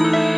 beautiful.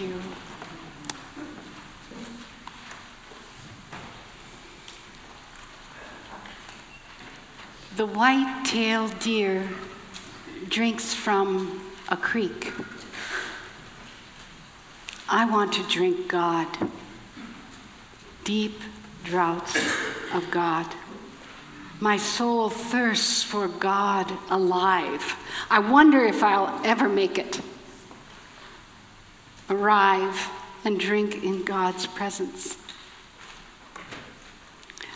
You. The white-tailed deer drinks from a creek. I want to drink God, deep draughts of God. My soul thirsts for God alive. I wonder if I'll ever make it. Arrive and drink in God's presence.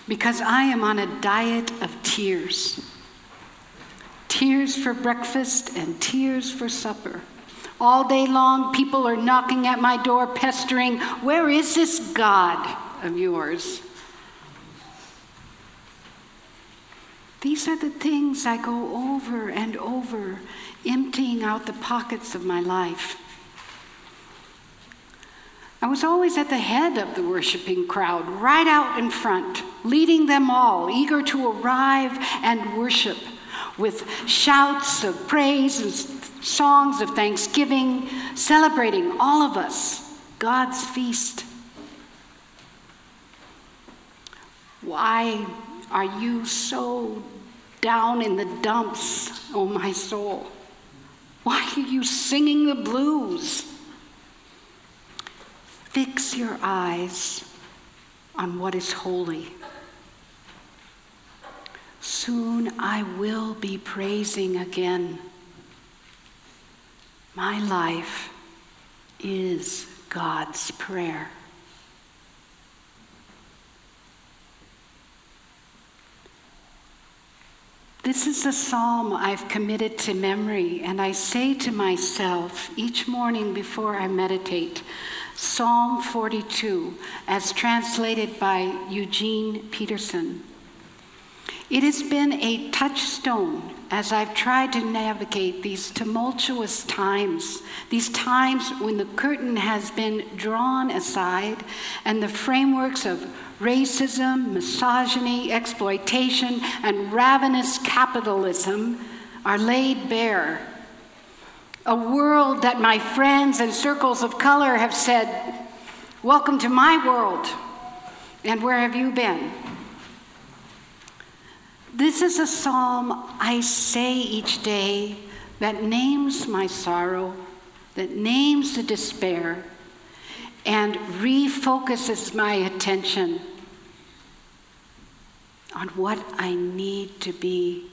Because I am on a diet of tears tears for breakfast and tears for supper. All day long, people are knocking at my door, pestering, Where is this God of yours? These are the things I go over and over, emptying out the pockets of my life. I was always at the head of the worshiping crowd, right out in front, leading them all, eager to arrive and worship with shouts of praise and songs of thanksgiving, celebrating all of us, God's feast. Why are you so down in the dumps, oh my soul? Why are you singing the blues? Fix your eyes on what is holy. Soon I will be praising again. My life is God's prayer. This is a psalm I've committed to memory, and I say to myself each morning before I meditate Psalm 42, as translated by Eugene Peterson. It has been a touchstone as I've tried to navigate these tumultuous times, these times when the curtain has been drawn aside and the frameworks of racism, misogyny, exploitation, and ravenous capitalism are laid bare. A world that my friends and circles of color have said, Welcome to my world. And where have you been? This is a psalm I say each day that names my sorrow, that names the despair, and refocuses my attention on what I need to be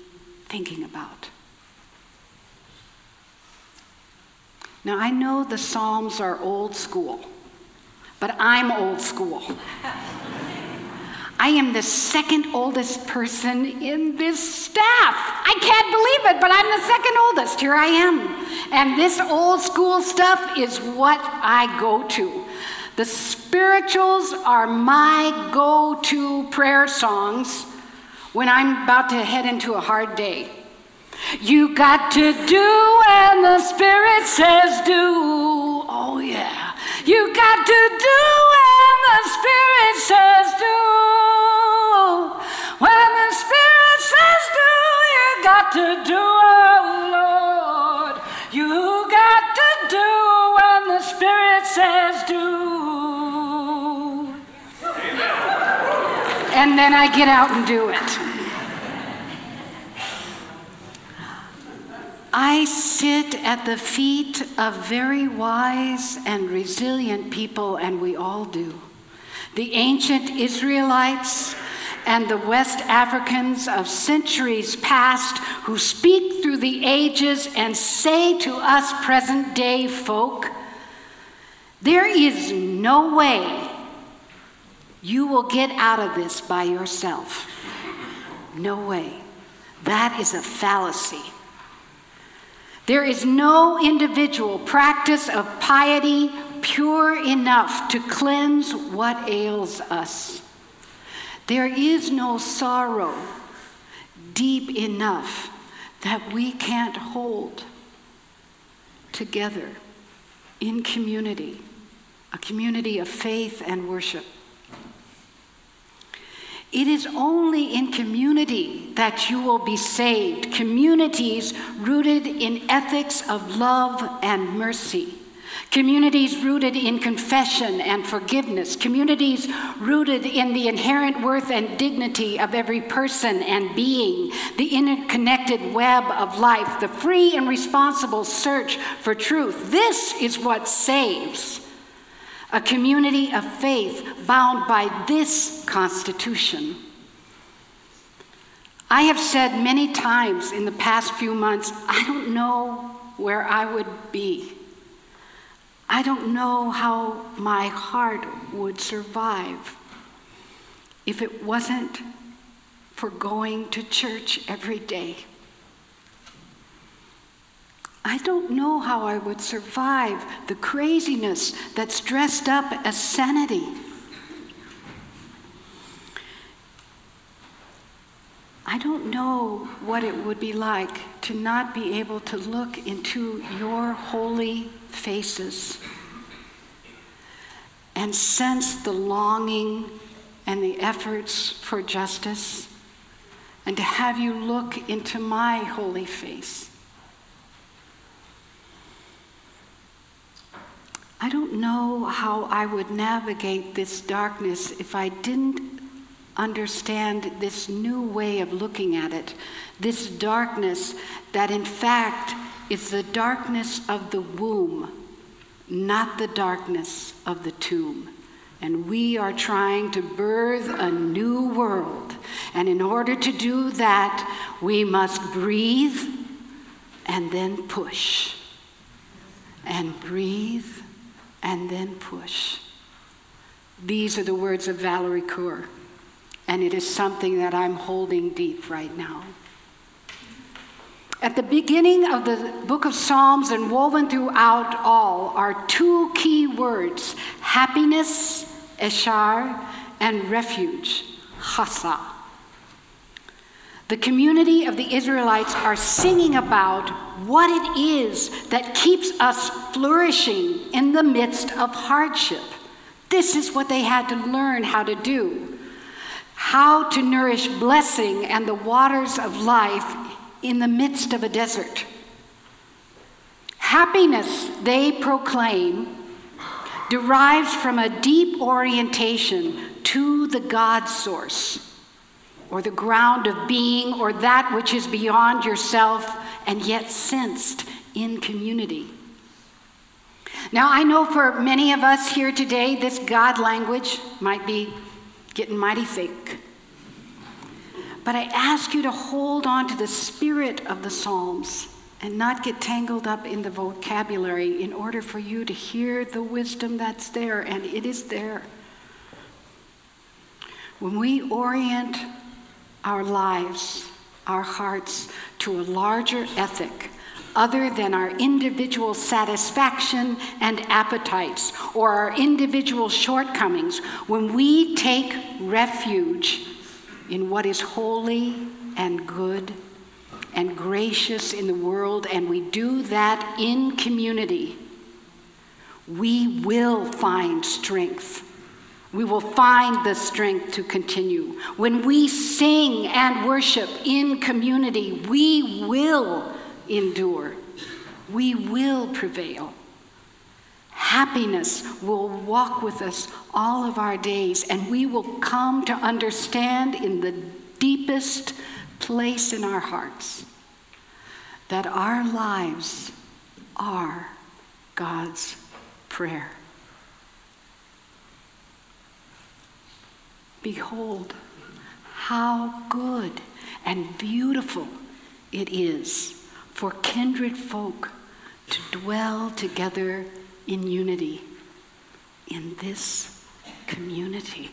thinking about. Now, I know the Psalms are old school, but I'm old school. I am the second oldest person in this staff. I can't believe it, but I'm the second oldest. Here I am. And this old school stuff is what I go to. The spirituals are my go to prayer songs when I'm about to head into a hard day. You got to do and the Spirit says do. Oh, yeah. You got to do and the Spirit says do. to do, oh Lord. You got to do when the Spirit says do. And then I get out and do it. I sit at the feet of very wise and resilient people, and we all do. The ancient Israelites and the West Africans of centuries past who speak through the ages and say to us present day folk, there is no way you will get out of this by yourself. No way. That is a fallacy. There is no individual practice of piety pure enough to cleanse what ails us. There is no sorrow deep enough that we can't hold together in community, a community of faith and worship. It is only in community that you will be saved, communities rooted in ethics of love and mercy. Communities rooted in confession and forgiveness. Communities rooted in the inherent worth and dignity of every person and being. The interconnected web of life. The free and responsible search for truth. This is what saves. A community of faith bound by this Constitution. I have said many times in the past few months, I don't know where I would be I don't know how my heart would survive if it wasn't for going to church every day. I don't know how I would survive the craziness that's dressed up as sanity. I don't know what it would be like to not be able to look into your holy faces and sense the longing and the efforts for justice, and to have you look into my holy face. I don't know how I would navigate this darkness if I didn't understand this new way of looking at it, this darkness that in fact is the darkness of the womb, not the darkness of the tomb. And we are trying to birth a new world. And in order to do that, we must breathe and then push. And breathe and then push. These are the words of Valerie Kaur. And it is something that I'm holding deep right now. At the beginning of the book of Psalms and woven throughout all are two key words happiness, eshar, and refuge, chasa. The community of the Israelites are singing about what it is that keeps us flourishing in the midst of hardship. This is what they had to learn how to do how to nourish blessing and the waters of life in the midst of a desert. Happiness, they proclaim, derives from a deep orientation to the God source, or the ground of being, or that which is beyond yourself and yet sensed in community. Now, I know for many of us here today, this God language might be getting mighty thick. But I ask you to hold on to the spirit of the Psalms and not get tangled up in the vocabulary in order for you to hear the wisdom that's there, and it is there. When we orient our lives, our hearts, to a larger ethic, other than our individual satisfaction and appetites or our individual shortcomings, when we take refuge in what is holy and good and gracious in the world, and we do that in community, we will find strength. We will find the strength to continue. When we sing and worship in community, we will endure. We will prevail. happiness will walk with us all of our days, and we will come to understand in the deepest place in our hearts that our lives are God's prayer. Behold, how good and beautiful it is for kindred folk to dwell together in unity in this community.